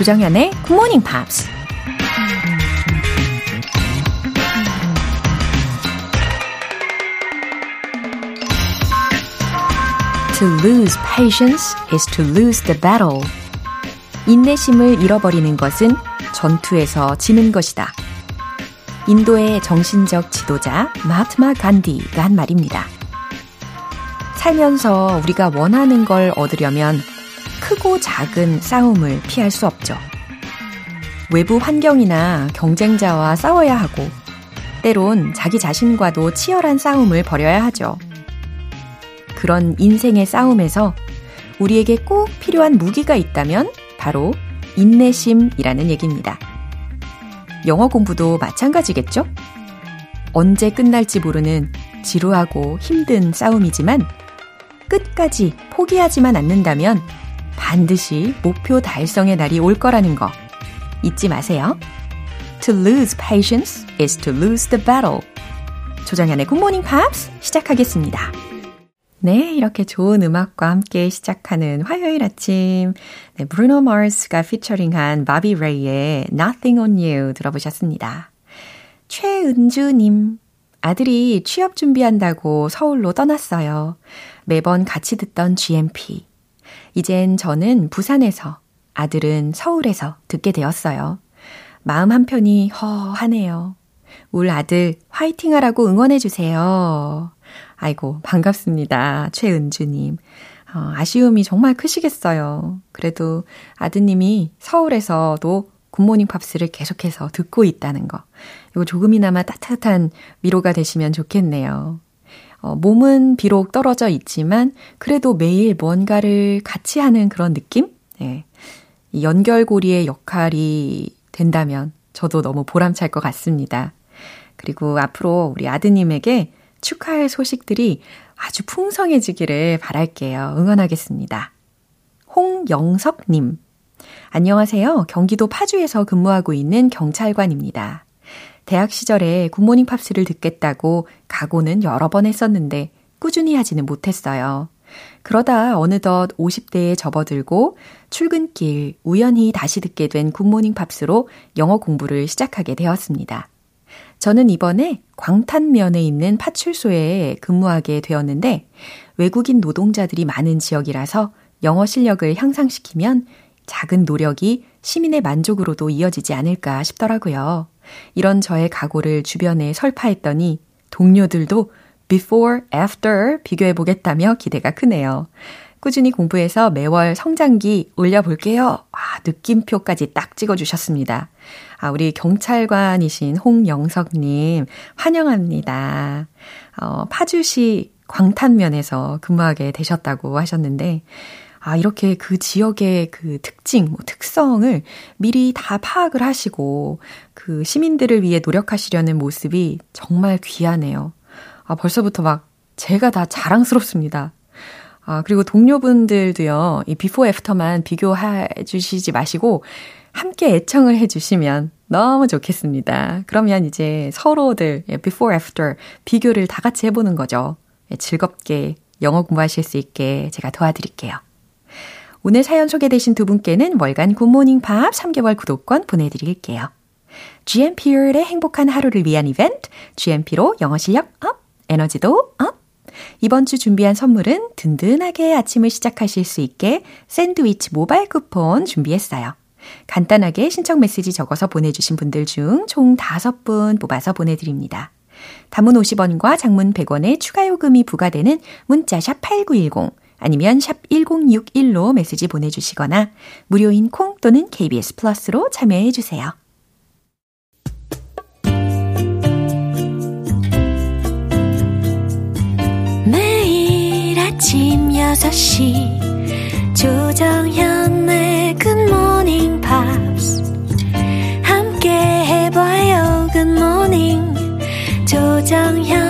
조정현의 Good Morning Pops. To lose patience is to lose the battle. 인내심을 잃어버리는 것은 전투에서 지는 것이다. 인도의 정신적 지도자 마트마 간디가 한 말입니다. 살면서 우리가 원하는 걸 얻으려면 크고 작은 싸움을 피할 수 없죠. 외부 환경이나 경쟁자와 싸워야 하고, 때론 자기 자신과도 치열한 싸움을 벌여야 하죠. 그런 인생의 싸움에서 우리에게 꼭 필요한 무기가 있다면 바로 인내심이라는 얘기입니다. 영어 공부도 마찬가지겠죠? 언제 끝날지 모르는 지루하고 힘든 싸움이지만 끝까지 포기하지만 않는다면 반드시 목표 달성의 날이 올 거라는 거 잊지 마세요. To lose patience is to lose the battle. 조정현의 Morning Pops 시작하겠습니다. 네, 이렇게 좋은 음악과 함께 시작하는 화요일 아침. 네, 브루노 마르스가 피처링한 바비 레이의 Nothing on You 들어보셨습니다. 최은주님, 아들이 취업 준비한다고 서울로 떠났어요. 매번 같이 듣던 GMP. 이젠 저는 부산에서, 아들은 서울에서 듣게 되었어요. 마음 한편이 허하네요. 울 아들 화이팅 하라고 응원해주세요. 아이고, 반갑습니다. 최은주님. 어, 아쉬움이 정말 크시겠어요. 그래도 아드님이 서울에서도 굿모닝 팝스를 계속해서 듣고 있다는 거. 이거 조금이나마 따뜻한 위로가 되시면 좋겠네요. 어, 몸은 비록 떨어져 있지만 그래도 매일 뭔가를 같이 하는 그런 느낌? 네. 이 연결고리의 역할이 된다면 저도 너무 보람찰 것 같습니다. 그리고 앞으로 우리 아드님에게 축하할 소식들이 아주 풍성해지기를 바랄게요. 응원하겠습니다. 홍영석님. 안녕하세요. 경기도 파주에서 근무하고 있는 경찰관입니다. 대학 시절에 굿모닝 팝스를 듣겠다고 각오는 여러 번 했었는데 꾸준히 하지는 못했어요. 그러다 어느덧 50대에 접어들고 출근길 우연히 다시 듣게 된 굿모닝 팝스로 영어 공부를 시작하게 되었습니다. 저는 이번에 광탄면에 있는 파출소에 근무하게 되었는데 외국인 노동자들이 많은 지역이라서 영어 실력을 향상시키면 작은 노력이 시민의 만족으로도 이어지지 않을까 싶더라고요. 이런 저의 각오를 주변에 설파했더니 동료들도 before, after 비교해 보겠다며 기대가 크네요. 꾸준히 공부해서 매월 성장기 올려볼게요. 아, 느낌표까지 딱 찍어주셨습니다. 아, 우리 경찰관이신 홍영석님, 환영합니다. 어, 파주시 광탄면에서 근무하게 되셨다고 하셨는데, 아, 이렇게 그 지역의 그 특징, 뭐 특성을 미리 다 파악을 하시고 그 시민들을 위해 노력하시려는 모습이 정말 귀하네요. 아, 벌써부터 막 제가 다 자랑스럽습니다. 아, 그리고 동료분들도요, 이 비포 애프터만 비교해 주시지 마시고, 함께 애청을 해 주시면 너무 좋겠습니다. 그러면 이제 서로들 before, after 비교를 다 같이 해보는 거죠. 즐겁게 영어 공부하실 수 있게 제가 도와드릴게요. 오늘 사연 소개되신 두 분께는 월간 굿모닝 팝스 3개월 구독권 보내드릴게요. GMP의 행복한 하루를 위한 이벤트, GMP로 영어 실력 up, 에너지도 up. 이번 주 준비한 선물은 든든하게 아침을 시작하실 수 있게 샌드위치 모바일 쿠폰 준비했어요. 간단하게 신청 메시지 적어서 보내주신 분들 중 총 5분 뽑아서 보내드립니다. 단문 50원과 장문 100원의 추가 요금이 부과되는 문자 샵 8910 아니면 샵 1061로 메시지 보내주시거나 무료인 콩 또는 KBS 플러스로 참여해 주세요. 매일 아침 6시 조정현의 굿모닝 팝스 함께 해봐요 굿모닝 조정현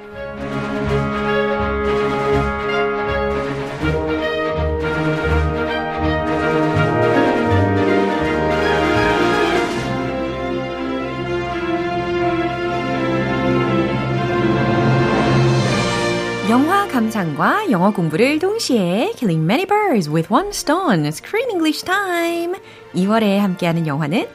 감상과 영어 공부를 동시에 Killing Many Birds with One Stone Screen English Time 2월에 함께하는 영화는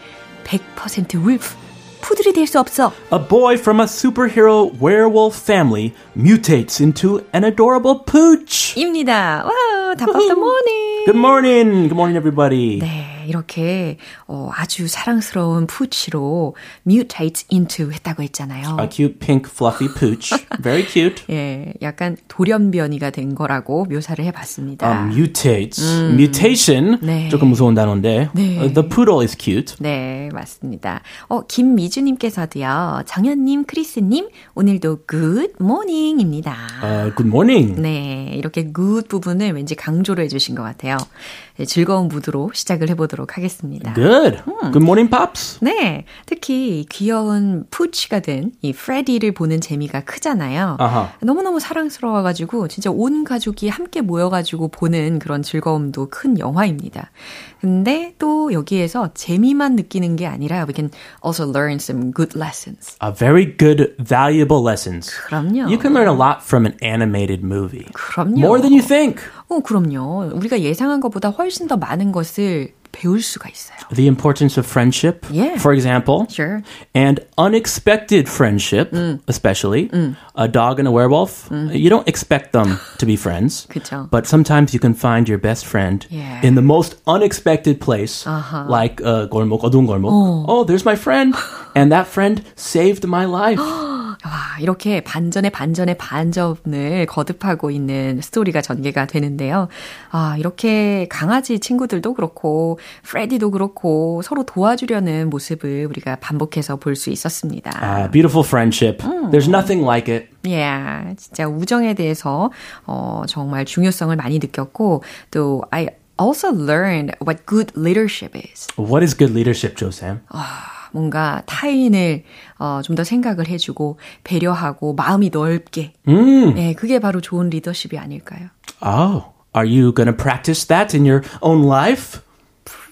100% wolf 푸들이 될 수 없어 A boy from a superhero werewolf family mutates into an adorable pooch. 입니다. 와우, 답답다 morning. Good morning. Good morning, everybody. 네, 이렇게 어, 아주 사랑스러운 푸치로 mutate into 했다고 했잖아요. A cute pink fluffy pooch. Very cute. 예, 약간 돌연변이가 된 거라고 묘사를 해봤습니다. Um, mutates. Mutation. 네. 조금 무서운 단어인데. 네. Uh, the poodle is cute. 네, 맞습니다. 어, 김미주님께서도요, 정현님, 크리스님, 오늘도 good morning입니다. Uh, good morning. 네, 이렇게 good 부분을 왠지 강조를 해주신 것 같아요. 네, 즐거운 무드로 시작을 해보도록 하겠습니다. Good. Good morning, pops. 네, 특히 귀여운 푸치가 된 이 프레디를 보는 재미가 크잖아요. 아하. 너무너무 사랑스러워가지고 진짜 온 가족이 함께 모여가지고 보는 그런 즐거움도 큰 영화입니다. 근데 또 여기에서 재미만 느끼는 게 아니라 we can also learn some good lessons. A very good, valuable lessons. 그럼요. You can learn a lot from an animated movie. 그럼요. More than you think. 어, 그럼요. 우리가 예상한 것보다 훨씬 더 많은 것을 배울 수가 있어요. The importance of friendship, Yeah. for example. Sure. And unexpected friendship, especially. A dog and a werewolf. You don't expect them to be friends. 그쵸. But sometimes you can find your best friend Yeah. in the most unexpected place, like uh, 골목, 어두운 골목. Oh. there's my friend. and that friend saved my life. 와, 이렇게 반전의 반전의 반전을 거듭하고 있는 스토리가 전개가 되는데요. 아, 이렇게 강아지 친구들도 그렇고, 프레디도 그렇고, 서로 도와주려는 모습을 우리가 반복해서 볼 수 있었습니다. Uh, beautiful friendship. There's nothing like it. yeah, 진짜 우정에 대해서, 어, 정말 중요성을 많이 느꼈고, 또, I also learned what good leadership is. What is good leadership, Joe Sam? 뭔가 타인을 어, 좀 더 생각을 해주고 배려하고 마음이 넓게. 네, 그게 바로 좋은 리더십이 아닐까요? Oh, are you to practice that in your own life?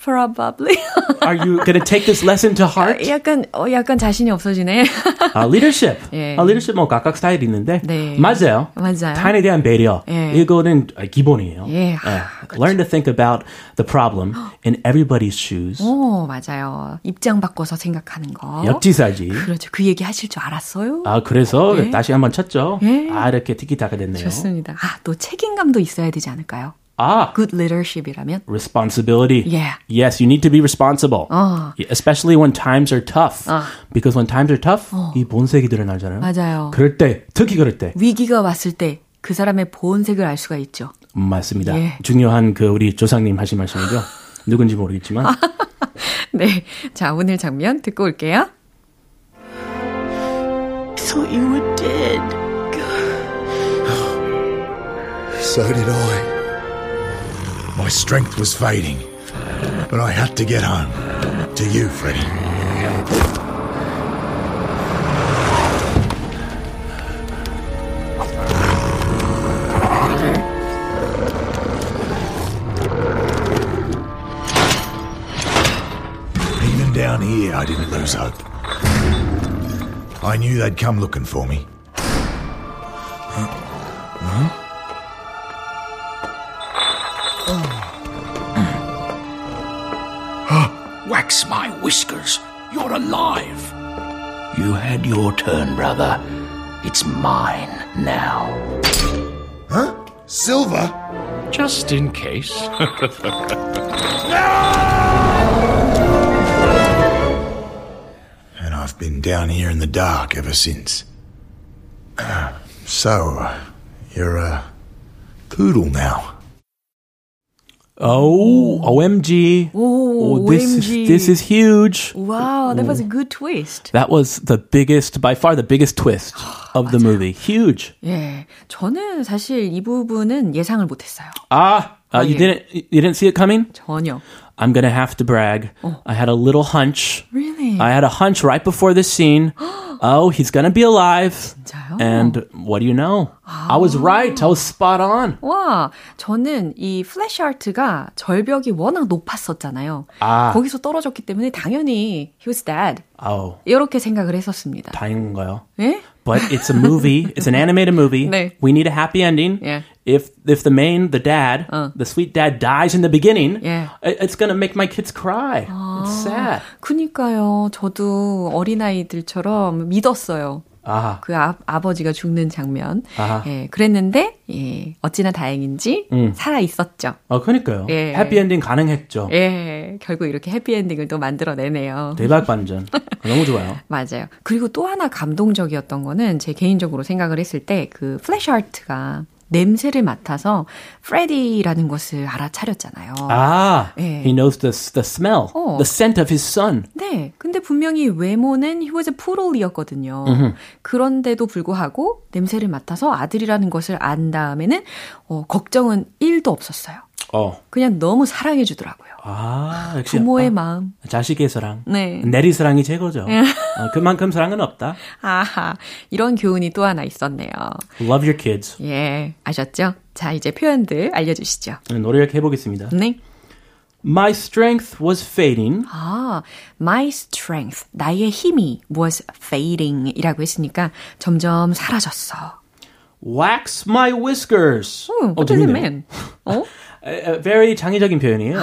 Probably. Are you going to take this lesson to heart? 약간 어, 약간 자신이 없어지네. 아, leadership. 예. 아, leadership 뭐 각각 스타일이 있는데 네. 맞아요. 맞아요. 타인에 대한 배려. 예. 이거는 기본이에요. 예. 아, Learn to think about the problem in everybody's shoes. 오, 맞아요. 입장 바꿔서 생각하는 거. 역지사지. 그렇죠. 그 얘기 하실 줄 알았어요? 아, 그래서 예. 다시 한번 쳤죠. 예. 아, 이렇게 티키타카 됐네요. 좋습니다. 아, 또 책임감도 있어야 되지 않을까요? 아, Good leadership이라면? responsibility. Yeah. Yes, you need to be responsible. 어. Especially when times are tough. Because when times are tough, 이 본색이 드러나잖아요. 맞아요. 그럴 때, 특히 그럴 때. 위기가 왔을 때 그 사람의 본색을 알 수가 있죠. 맞습니다. 예. 중요한 그 우리 조상님 하신 말씀이죠. 누군지 모르겠지만. 네. 자, 오늘 장면 듣고 올게요. Thought you were dead. So did I. My strength was fading, but I had to get home. To you, Freddie. Down here, I didn't lose hope. I knew they'd come looking for me. Wax my whiskers. You're alive. You had your turn, brother. It's mine now. Huh? Silver? Just in case. And been down here in the dark ever since. Ah, so, uh, you're a poodle now. Oh, OMG. 오, this OMG. is this is huge. Wow, that was a good twist. That was the biggest, by far the biggest twist of the movie. Huge. 예. 저는 사실 이 부분은 예상을 못 했어요. Ah, uh, you 예. didn't you didn't see it coming? 전혀. I'm gonna have to brag. I had a little hunch. Really? I had a hunch right before this scene. oh, he's gonna be alive. 진짜요? And what do you know? I was right. I was spot on. 와, 저는 이 플래시 아트가 절벽이 워낙 높았었잖아요. 아. 거기서 떨어졌기 때문에 당연히 he was dead. Oh, 이렇게 생각을 했었습니다. 다행인가요? 예? but it's a movie. it's an animated movie. 네. We need a happy ending. Yeah. If if the main, the dad, the sweet dad dies in the beginning, Yeah. it- it's gonna make my kids cry. It's sad. 그니까요. 저도 어린아이들처럼 믿었어요. 아, 그 아, 아버지가 죽는 장면. 아하. 예, 그랬는데, 예, 어찌나 다행인지 살아 있었죠. 어, 그러니까요. 예. 해피 엔딩 가능했죠. 예, 결국 이렇게 해피엔딩을 또 만들어내네요. 대박 반전. 너무 좋아요. 맞아요. 그리고 또 하나 감동적이었던 거는 제 개인적으로 생각을 했을 때 그 플래시 아트가 냄새를 맡아서 프레디라는 것을 알아차렸잖아요. 아, 예. he knows the the smell, 어. the scent of his son. 네. 근데 분명히 외모는 he was a poodle이었거든요. 그런데도 불구하고 냄새를 맡아서 아들이라는 것을 안 다음에는 어, 걱정은 1도 없었어요. 어, 그냥 너무 사랑해 주더라고요. 아, 역시 부모의 아, 마음. 자식의 사랑. 네. 내리 사랑이 최고죠. 어, 그만큼 사랑은 없다. 아하. 이런 교훈이 또 하나 있었네요. Love your kids. 예. 아셨죠? 자, 이제 표현들 알려주시죠. 노력해 보겠습니다. 네. My strength was fading. 아, my strength, 나의 힘이 was fading 이라고 했으니까 점점 사라졌어. Wax my whiskers. 음, 어, what does it 재밌네요. mean? 어? A, a very 창의적인 표현이에요.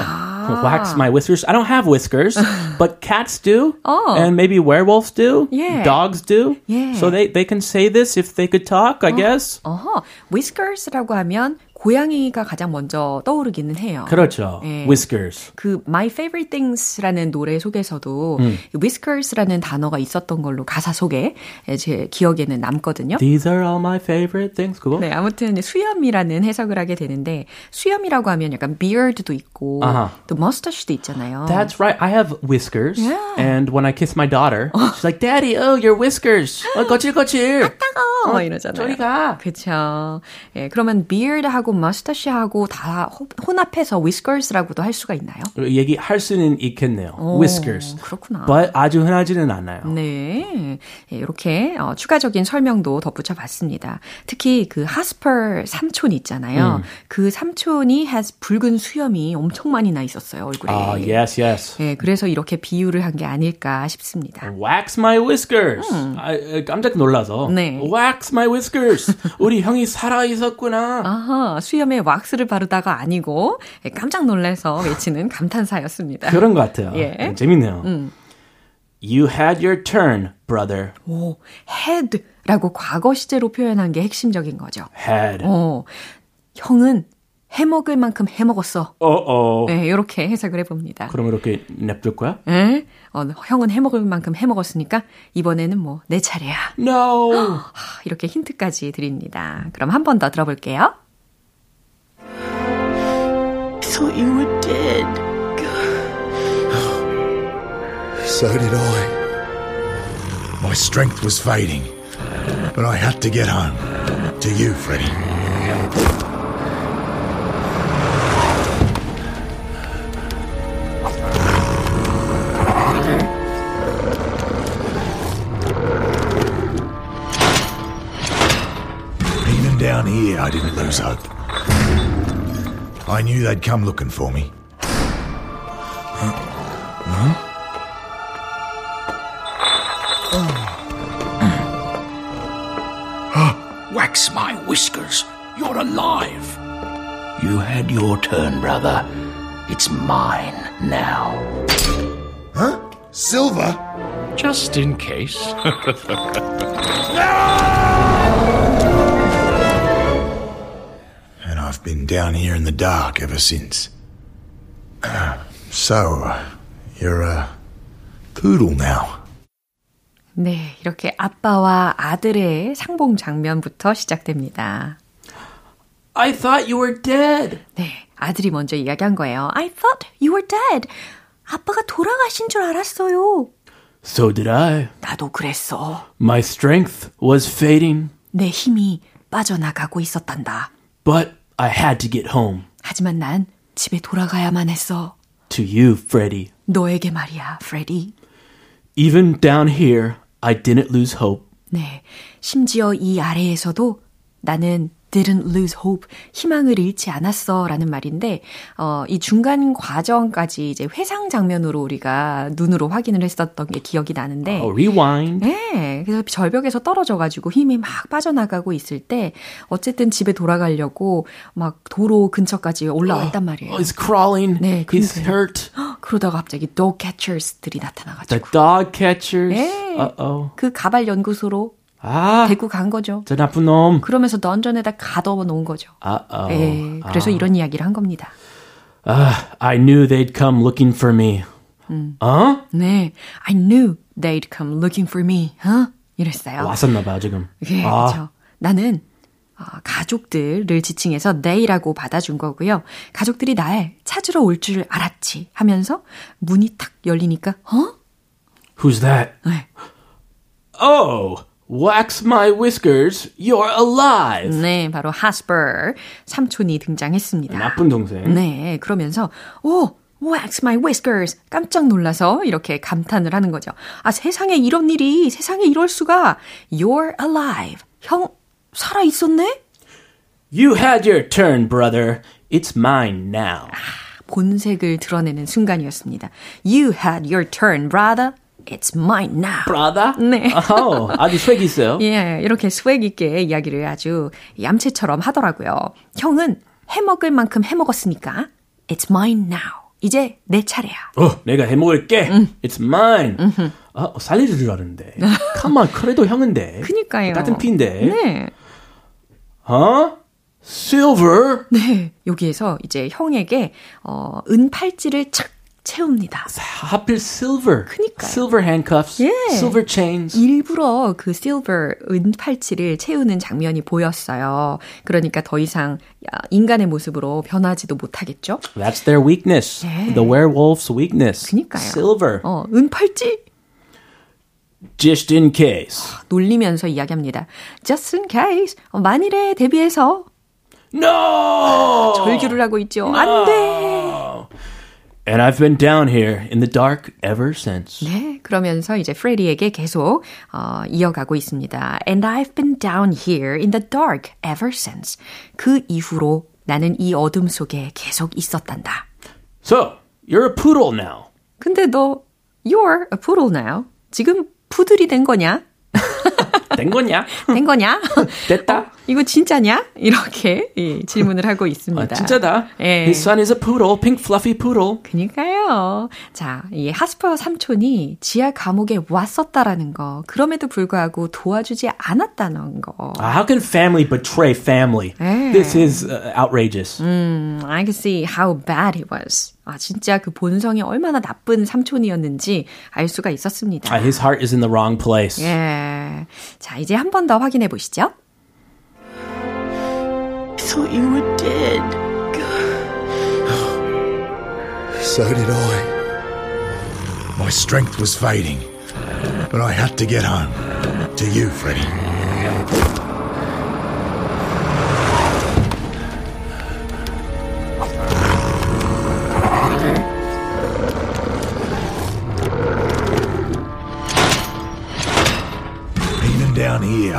Wax my whiskers. I don't have whiskers, but cats do. Oh. And maybe werewolves do. Yeah. Dogs do. Yeah. So they, they can say this if they could talk, I guess. 어허, whiskers라고 하면 고양이가 가장 먼저 떠오르기는 해요. 그렇죠. 예. Whiskers. 그 My Favorite Things라는 노래 속에서도 음. 이 whiskers라는 단어가 있었던 걸로 가사 속에 제 기억에는 남거든요. These are all my favorite things. 그거? 네, 아무튼 수염이라는 해석을 하게 되는데 수염이라고 하면 약간 beard도 있고 아하. 또 mustache도 있잖아요. That's right. I have whiskers. Yeah. And when I kiss my daughter, she's like, Daddy, oh, your whiskers. 어, 거칠거칠. 어, 이러잖아요. 저리 가. 그쵸. 예, 그러면 beard하고 mustache하고 다 호- 혼합해서 whiskers라고도 할 수가 있나요? 얘기할 수는 있겠네요. whiskers. 그렇구나. But 아주 흔하지는 않아요. 네. 예, 이렇게 어, 추가적인 설명도 덧붙여 봤습니다. 특히 그 하스퍼 삼촌 있잖아요. 그 삼촌이 has 붉은 수염이 엄청 많이 나 있었어요, 얼굴에. 아, yes, yes. 예, 그래서 이렇게 비유를 한 게 아닐까 싶습니다. Wax my whiskers. 아, 에, 깜짝 놀라서. 네. Wax my whiskers. 우리 형이 살아 있었구나. 아하, 수염에 왁스를 바르다가 아니고 예, 깜짝 놀라서 외치는 감탄사였습니다. 그런 것 같아요. 예. 재밌네요. You had your turn, brother. 오, had라고 과거 시제로 표현한 게 핵심적인 거죠. Had. 어, 형은 해먹을 만큼 해먹었어. 어 어. 네, 이렇게 해석을 해봅니다. 그럼 이렇게 냅둘 거야? 에? 어, 형은 해먹을 만큼 해먹었으니까 이번에는 뭐 내 차례야. No. 하, 이렇게 힌트까지 드립니다. 그럼 한 번 더 들어볼게요. I thought you were dead. So did I. My strength was fading, but I had to get home. To you, Freddie. Here, I didn't lose hope. I knew they'd come looking for me. Huh? Wax my whiskers. You're alive. You had your turn, brother. It's mine now. Huh? Silver? Just in case. And I've been down here in the dark ever since. so, uh, you're a poodle now. 네, 이렇게 아빠와 아들의 상봉 장면부터 시작됩니다. I thought you were dead. 네, 아들이 먼저 이야기한 거예요. I thought you were dead. 아빠가 돌아가신 줄 알았어요. So did I. 나도 그랬어. My strength was fading, 내 힘이 빠져나가고 있었단다. but I had to get home. 하지만 난 집에 돌아가야만 했어. To you, Freddie. 너에게 말이야, 프레디. Even down here, I didn't lose hope. 네, 심지어 이 아래에서도 나는 didn't lose hope. 희망을 잃지 않았어. 라는 말인데, 어, 이 중간 과정까지 이제 회상 장면으로 우리가 눈으로 확인을 했었던 게 기억이 나는데. Oh, rewind. 네. 그래서 절벽에서 떨어져가지고 힘이 막 빠져나가고 있을 때, 어쨌든 집에 돌아가려고 막 도로 근처까지 올라왔단 말이에요. Oh, he's crawling. 네, he's hurt. 그러다가 갑자기 dog catchers들이 나타나가지고. The dog catchers. 네. Uh-oh. 그 가발 연구소로 아, 데리고 간 거죠. 저 나쁜 놈. 그러면서 던전에다 가둬 놓은 거죠. Uh-oh. 예, 그래서 이런 이야기를 한 겁니다. Uh, I knew they'd come looking for me. 어? 네, I knew they'd come looking for me. 어? 이랬어요. 왔었나 봐, 지금. 예, 아, 그렇죠. 나는 어, 가족들을 지칭해서 they라고 받아준 거고요. 가족들이 날 찾으러 올 줄 알았지 하면서 문이 탁 열리니까 어? who's that? 네. Oh, wax my whiskers. You're alive. 네, 바로 하스퍼 삼촌이 등장했습니다. 나쁜 동생. 네, 그러면서 오, wax my whiskers 깜짝 놀라서 이렇게 감탄을 하는 거죠. 아, 세상에 이런 일이 세상에 이럴 수가. You're alive. 형 살아 있었네? You had your turn, brother. It's mine now. 본색을 드러내는 순간이었습니다. You had your turn, brother. It's mine now. brother? 네. 어, 아주 swag 있어요. 예, 이렇게 스웩 있게 이야기를 아주 얌체처럼 하더라고요. 형은 해먹을 만큼 해먹었으니까 It's mine now. 이제 내 차례야. 어, 내가 해먹을게. It's mine. 아, 살려줄 줄 알았는데. Come on, 그래도 형인데. 그니까요. 같은 피인데. 네. 어? Silver? 네. 여기에서 이제 형에게 어, 은 팔찌를 착 채웁니다. 하필 silver. 그니까요. Silver handcuffs. 예. Silver chains. 일부러 그 실버 은 팔찌를 채우는 장면이 보였어요. 그러니까 더 이상 야, 인간의 모습으로 변하지도 못하겠죠? That's their weakness. 예. The werewolf's weakness. 그니까요. Silver. 어, 은 팔찌 Just in case. 놀리면서 이야기합니다. Just in case. 어, 만일에 대비해서 No! 절규를 하고 있죠. 안 돼! And I've been down here in the dark ever since. 네, 그러면서 이제 프레디에게 계속 어, 이어가고 있습니다. And I've been down here in the dark ever since. 그 이후로 나는 이 어둠 속에 계속 있었단다. So, you're a poodle now. 근데 너 you're a poodle now. 지금 푸들이 된 거냐? 된 거냐? 된 거냐? 됐다. 어, 이거 진짜냐? 이렇게 예, 질문을 하고 있습니다. 아, 진짜다. 예. His son is a poodle, pink fluffy poodle. 그니까요. 자, 이 하스퍼 삼촌이 지하 감옥에 왔었다라는 거, 그럼에도 불구하고 도와주지 않았다는 거. Uh, how can family betray family? 예. This is uh, outrageous. 음, I can see how bad he was. 아, 진짜 그 본성이 얼마나 나쁜 삼촌이었는지 알 수가 있었습니다. Uh, his heart is in the wrong place. 예. 자, 이제 한 번 더 확인해 보시죠. I thought you were dead. So did I. My strength was fading, but I had to get home. To you, Freddie.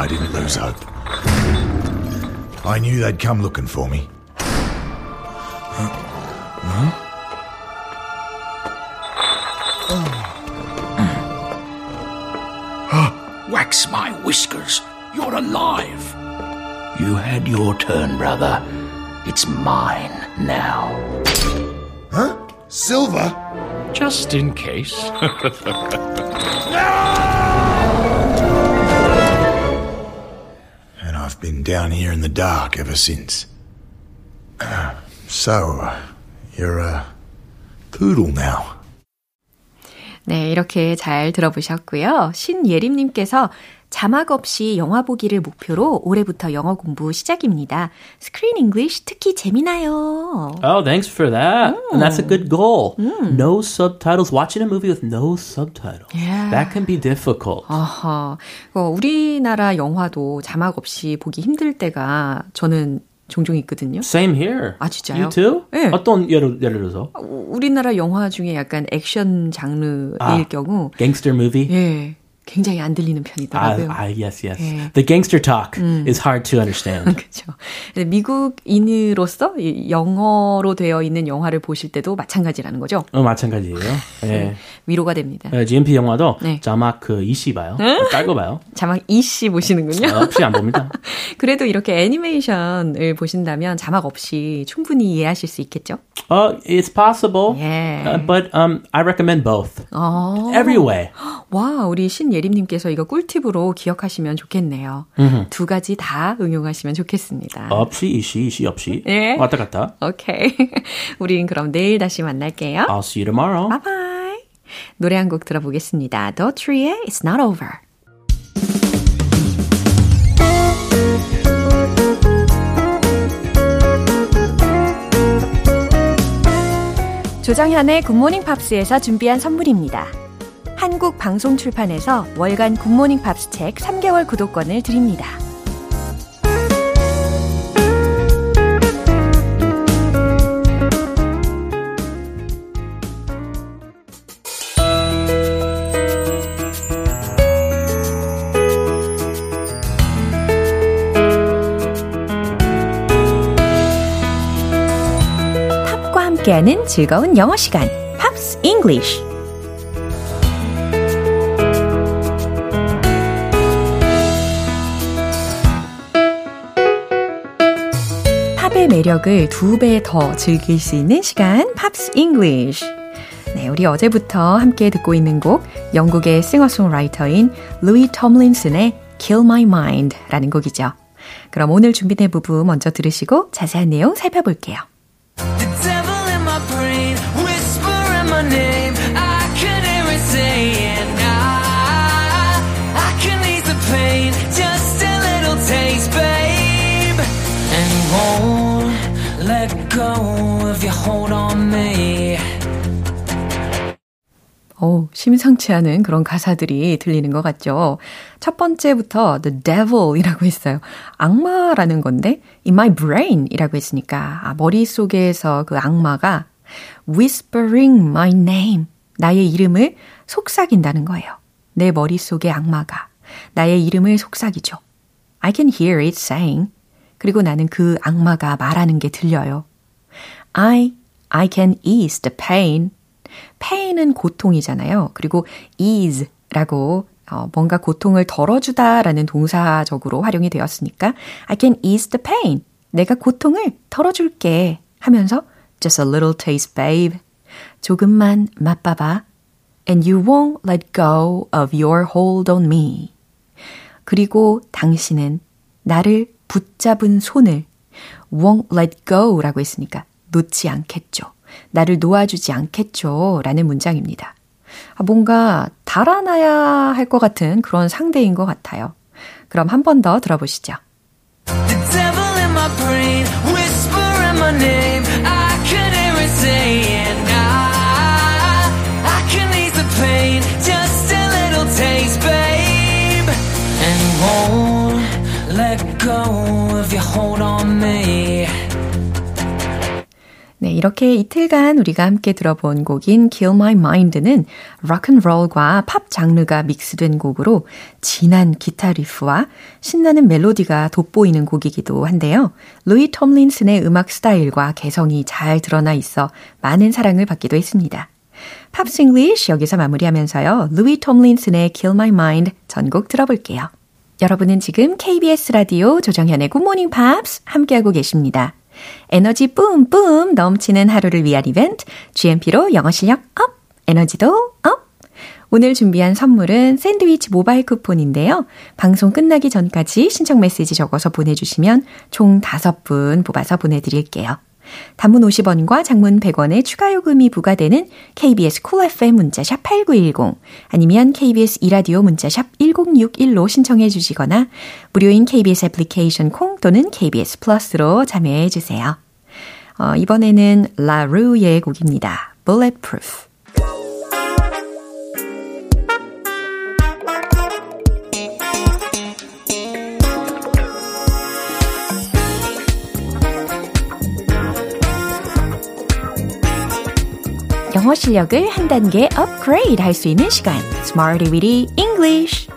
I didn't lose hope. I knew they'd come looking for me. Wax my whiskers. You're alive. You had your turn, brother. It's mine now. Huh? Silver? Just in case. And been down here in the dark ever since. Uh, so, uh, you're a poodle now. 네, 이렇게 잘 들어보셨고요. 신예림님께서 자막 없이 영화 보기를 목표로 올해부터 영어 공부 시작입니다. 스크린 잉글리쉬 특히 재미나요. Oh, thanks for that. And that's a good goal. No subtitles. Watching a movie with no subtitles. Yeah. That can be difficult. 아하. 어, 우리나라 영화도 자막 없이 보기 힘들 때가 저는 종종 있거든요. Same here. 아, 진짜요? You too? 네. 어떤 예를, 예를 들어서? 우리나라 영화 중에 약간 액션 장르일 아. 경우 Gangster movie? 예. 굉장히 안 들리는 편이더라고요. 아, 아 yes, yes. 네. The gangster talk 음. is hard to understand. 그렇죠. 미국인으로서 영어로 되어 있는 영화를 보실 때도 마찬가지라는 거죠. 어, 마찬가지예요. 네. 위로가 됩니다. 네, GMP 영화도 네. 자막 그 이씨 봐요. 깔고 봐요. 자막 이씨 보시는군요. 아, 없이 안 봅니다. 그래도 이렇게 애니메이션을 보신다면 자막 없이 충분히 이해하실 수 있겠죠? Uh, it's possible. Yeah. Uh, but um, I recommend both. 어. Every way. 와, 우리 신 예림님께서 이거 꿀팁으로 기억하시면 좋겠네요. 음흠. 두 가지 다 응용하시면 좋겠습니다. 없이, 이시, 이시, 없이. 예. 왔다 갔다. 오케이. 우린 그럼 내일 다시 만날게요. I'll see you tomorrow. Bye bye. 노래 한 곡 들어보겠습니다. The Tree의 It's Not Over. 조정현의 굿모닝 팝스에서 준비한 선물입니다. 한국 방송 출판에서 월간 굿모닝 팝스 책 3개월 구독권을 드립니다. 팝과 함께하는 즐거운 영어 시간, 팝싱글리쉬. 매력을 두 배 더 즐길 수 있는 시간, 팝싱글리쉬. 네, 우리 어제부터 함께 듣고 있는 곡, 영국의 싱어송라이터인 루이 톰린슨의 Kill My Mind 라는 곡이죠. 그럼 오늘 준비된 부분 먼저 들으시고 자세한 내용 살펴볼게요. go if you hold on me. 오, 심상치 않은 그런 가사들이 들리는 것 같죠. 첫 번째부터 the devil이라고 했어요. 악마라는 건데 in my brain 이라고 했으니까 아, 머릿속에서 그 악마가 whispering my name 나의 이름을 속삭인다는 거예요. 내 머릿속의 악마가 나의 이름을 속삭이죠. I can hear it saying 그리고 나는 그 악마가 말하는 게 들려요. I, I can ease the pain. pain은 고통이잖아요. 그리고 ease라고 어, 뭔가 고통을 덜어주다라는 동사적으로 활용이 되었으니까 I can ease the pain. 내가 고통을 덜어줄게 하면서 just a little taste, babe. 조금만 맛봐봐. And you won't let go of your hold on me. 그리고 당신은 나를 붙잡은 손을 won't let go라고 했으니까 놓지 않겠죠. 나를 놓아주지 않겠죠. 라는 문장입니다. 아, 뭔가 달아나야 할 것 같은 그런 상대인 것 같아요. 그럼 한 번 더 들어보시죠. 네, 이렇게 이틀간 우리가 함께 들어본 곡인 Kill My Mind는 락앤롤과 팝 장르가 믹스된 곡으로 진한 기타 리프와 신나는 멜로디가 돋보이는 곡이기도 한데요. 루이 톰린슨의 음악 스타일과 개성이 잘 드러나 있어 많은 사랑을 받기도 했습니다. 팝싱글리쉬 여기서 마무리하면서요. 루이 톰린슨의 Kill My Mind 전곡 들어볼게요. 여러분은 지금 KBS 라디오 조정현의 굿모닝 팝스 함께하고 계십니다. 에너지 뿜뿜 넘치는 하루를 위한 이벤트 GMP로 영어 실력 up, 에너지도 up. 오늘 준비한 선물은 샌드위치 모바일 쿠폰인데요. 방송 끝나기 전까지 신청 메시지 적어서 보내주시면 총 5분 뽑아서 보내드릴게요. 단문 50원과 장문 100원의 추가 요금이 부과되는 KBS 쿨 FM 문자샵 8910 아니면 KBS 2라디오 문자샵 1061로 신청해 주시거나 무료인 KBS 애플리케이션 콩 또는 KBS 플러스로 참여해 주세요. 어, 이번에는 라루의 곡입니다. Bulletproof. 영어 실력을 한 단계 업그레이드 할 수 있는 시간 Smarty Weedy English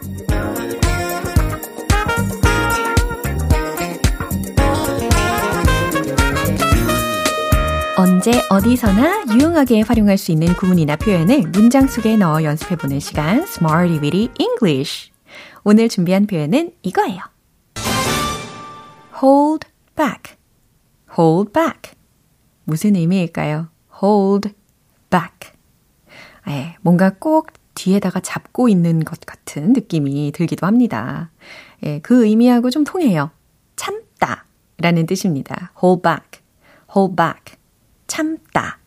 언제 어디서나 유용하게 활용할 수 있는 구문이나 표현을 문장 속에 넣어 연습해보는 시간 Smarty Weedy English 오늘 준비한 표현은 이거예요. hold back, hold back. 무슨 의미일까요? hold back. 예, 뭔가 꼭 뒤에다가 잡고 있는 것 같은 느낌이 들기도 합니다. 예, 그 의미하고 좀 통해요. 참다 라는 뜻입니다. hold back, hold back. 참다.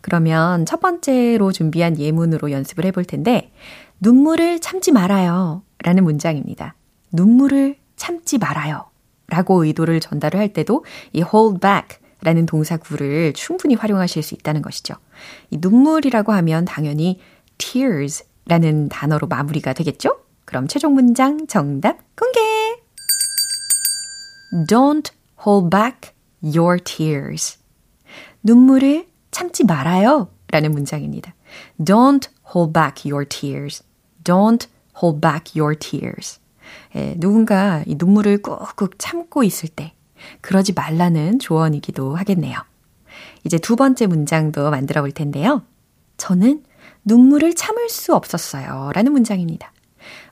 그러면 첫 번째로 준비한 예문으로 연습을 해볼 텐데, 눈물을 참지 말아요. 라는 문장입니다. 눈물을 참지 말아요. 라고 의도를 전달을 할 때도 이 hold back 라는 동사구를 충분히 활용하실 수 있다는 것이죠. 이 눈물이라고 하면 당연히 tears 라는 단어로 마무리가 되겠죠? 그럼 최종 문장 정답 공개! Don't hold back your tears. 눈물을 참지 말아요. 라는 문장입니다. Don't hold back your tears. Don't hold back your tears. 예, 누군가 이 눈물을 꾹꾹 참고 있을 때 그러지 말라는 조언이기도 하겠네요. 이제 두 번째 문장도 만들어 볼 텐데요. 저는 눈물을 참을 수 없었어요. 라는 문장입니다.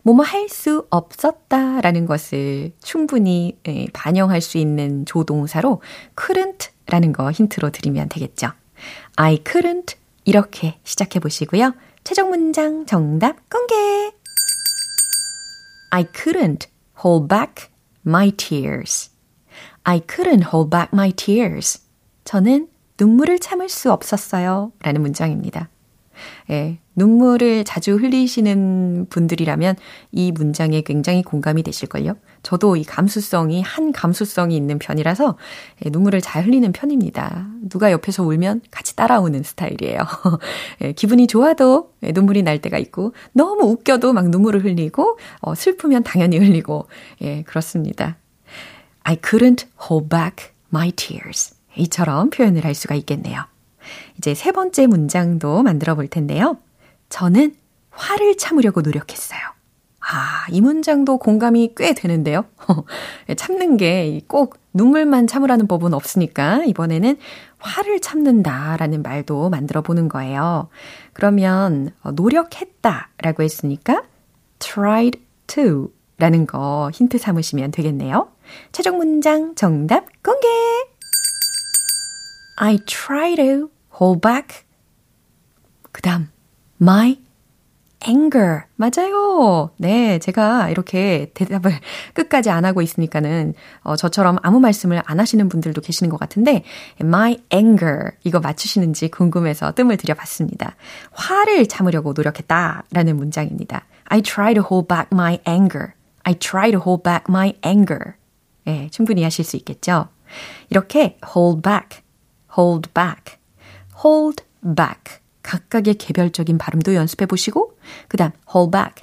뭐뭐 할 수 없었다 라는 것을 충분히 예, 반영할 수 있는 조동사로 couldn't 라는 거 힌트로 드리면 되겠죠. I couldn't 이렇게 시작해 보시고요. 최종 문장 정답 공개! I couldn't hold back my tears. I couldn't hold back my tears. 저는 눈물을 참을 수 없었어요. 라는 문장입니다. 예, 눈물을 자주 흘리시는 분들이라면 이 문장에 굉장히 공감이 되실걸요? 저도 이 감수성이, 한 감수성이 있는 편이라서 예, 눈물을 잘 흘리는 편입니다. 누가 옆에서 울면 같이 따라오는 스타일이에요. 예, 기분이 좋아도 예, 눈물이 날 때가 있고, 너무 웃겨도 막 눈물을 흘리고, 어, 슬프면 당연히 흘리고, 예, 그렇습니다. I couldn't hold back my tears. 이처럼 표현을 할 수가 있겠네요. 이제 세 번째 문장도 만들어 볼 텐데요. 저는 화를 참으려고 노력했어요. 아, 이 문장도 공감이 꽤 되는데요. 참는 게 꼭 눈물만 참으라는 법은 없으니까 이번에는 화를 참는다라는 말도 만들어 보는 거예요. 그러면 어, 노력했다 라고 했으니까 tried to 라는 거 힌트 삼으시면 되겠네요. 최종 문장 정답 공개! I try to hold back. 그 다음, my anger. 맞아요. 네, 제가 이렇게 대답을 끝까지 안 하고 있으니까는, 어, 저처럼 아무 말씀을 안 하시는 분들도 계시는 것 같은데, my anger. 이거 맞추시는지 궁금해서 뜸을 들여봤습니다. 화를 참으려고 노력했다. 라는 문장입니다. I try to hold back my anger. I try to hold back my anger. 예, 충분히 하실 수 있겠죠? 이렇게 hold back, hold back, hold back. 각각의 개별적인 발음도 연습해 보시고, 그 다음 hold back,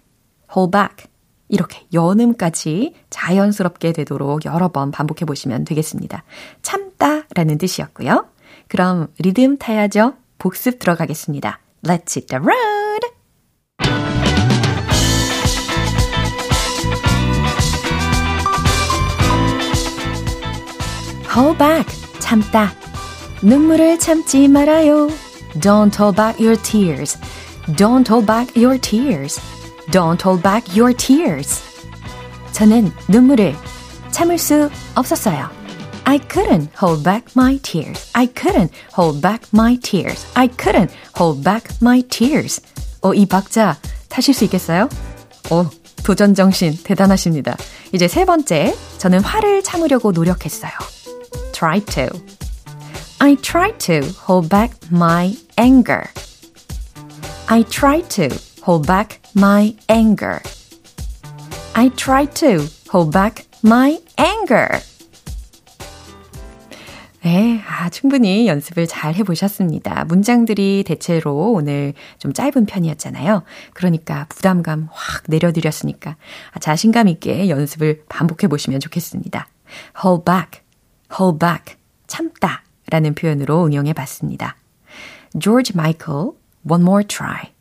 hold back. 이렇게 연음까지 자연스럽게 되도록 여러 번 반복해 보시면 되겠습니다. 참다 라는 뜻이었고요. 그럼 리듬 타야죠. 복습 들어가겠습니다. Let's hit the road! Hold back, 참다. 눈물을 참지 말아요. Don't hold back your tears. Don't hold back your tears. Don't hold back your tears. 저는 눈물을 참을 수 없었어요. I couldn't hold back my tears. I couldn't hold back my tears. I couldn't hold back my tears. 어, 이 박자 타실 수 있겠어요? 어, 도전 정신 대단하십니다. 이제 세 번째, 저는 화를 참으려고 노력했어요. Try to. I try to hold back my anger. I try to hold back my anger. I try to hold back my anger. 네, 아, 충분히 연습을 잘 해보셨습니다. 문장들이 대체로 오늘 좀 짧은 편이었잖아요. 그러니까 부담감 확 내려드렸으니까 자신감 있게 연습을 반복해보시면 좋겠습니다. hold back, hold back, 참다 라는 표현으로 응용해 봤습니다. 조지 마이클 One More Try.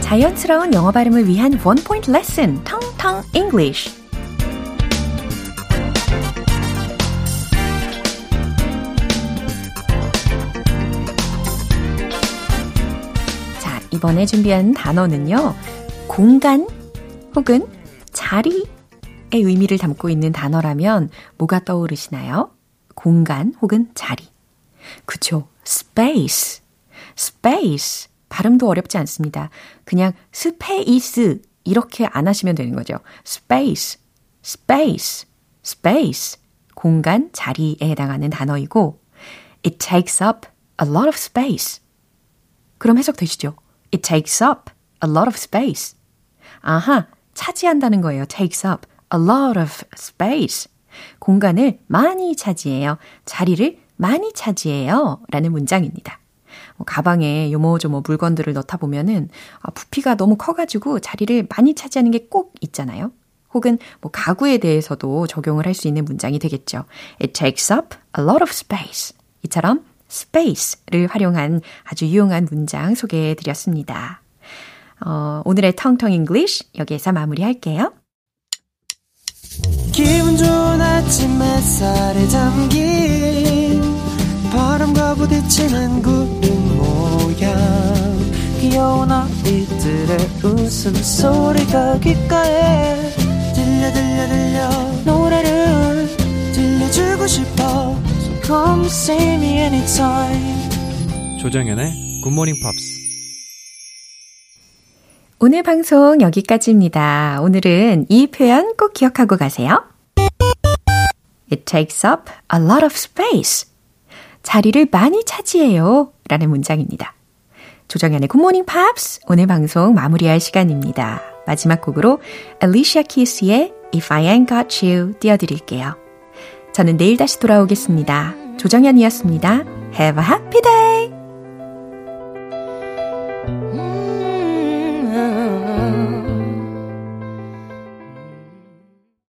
자연스러운 영어 발음을 위한 원 포인트 레슨, 텅텅 English. 자, 이번에 준비한 단어는요. 공간 혹은 자리의 의미를 담고 있는 단어라면 뭐가 떠오르시나요? 공간 혹은 자리. 그쵸. space. space. 발음도 어렵지 않습니다. 그냥 스페이스 이렇게 안 하시면 되는 거죠. space, space, space. 공간, 자리에 해당하는 단어이고 it takes up a lot of space. 그럼 해석되시죠? It takes up a lot of space. 아하, 차지한다는 거예요. takes up a lot of space. 공간을 많이 차지해요. 자리를 많이 차지해요. 라는 문장입니다. 뭐 가방에 요모조모 물건들을 넣다 보면은 아, 부피가 너무 커가지고 자리를 많이 차지하는 게 꼭 있잖아요. 혹은 뭐 가구에 대해서도 적용을 할 수 있는 문장이 되겠죠. It takes up a lot of space. 이처럼 space를 활용한 아주 유용한 문장 소개해 드렸습니다. 어, 오늘의 텅텅 English 여기에서 마무리할게요. 기분 좋은 아침 햇살에 담긴 바람과 부딪히는 구름 모양. 귀여운 아이들의 웃음소리가 귓가에 들려 들려 들려. 노래를 들려주고 싶어. So come see me anytime. 조정연의 굿모닝 팝스 오늘 방송 여기까지입니다. 오늘은 이 표현 꼭 기억하고 가세요. It takes up a lot of space. 자리를 많이 차지해요. 라는 문장입니다. 조정현의 굿모닝 팝스 오늘 방송 마무리할 시간입니다. 마지막 곡으로 Alicia Keys의 If I Ain't Got You 띄워드릴게요. 저는 내일 다시 돌아오겠습니다. 조정현이었습니다. Have a happy day!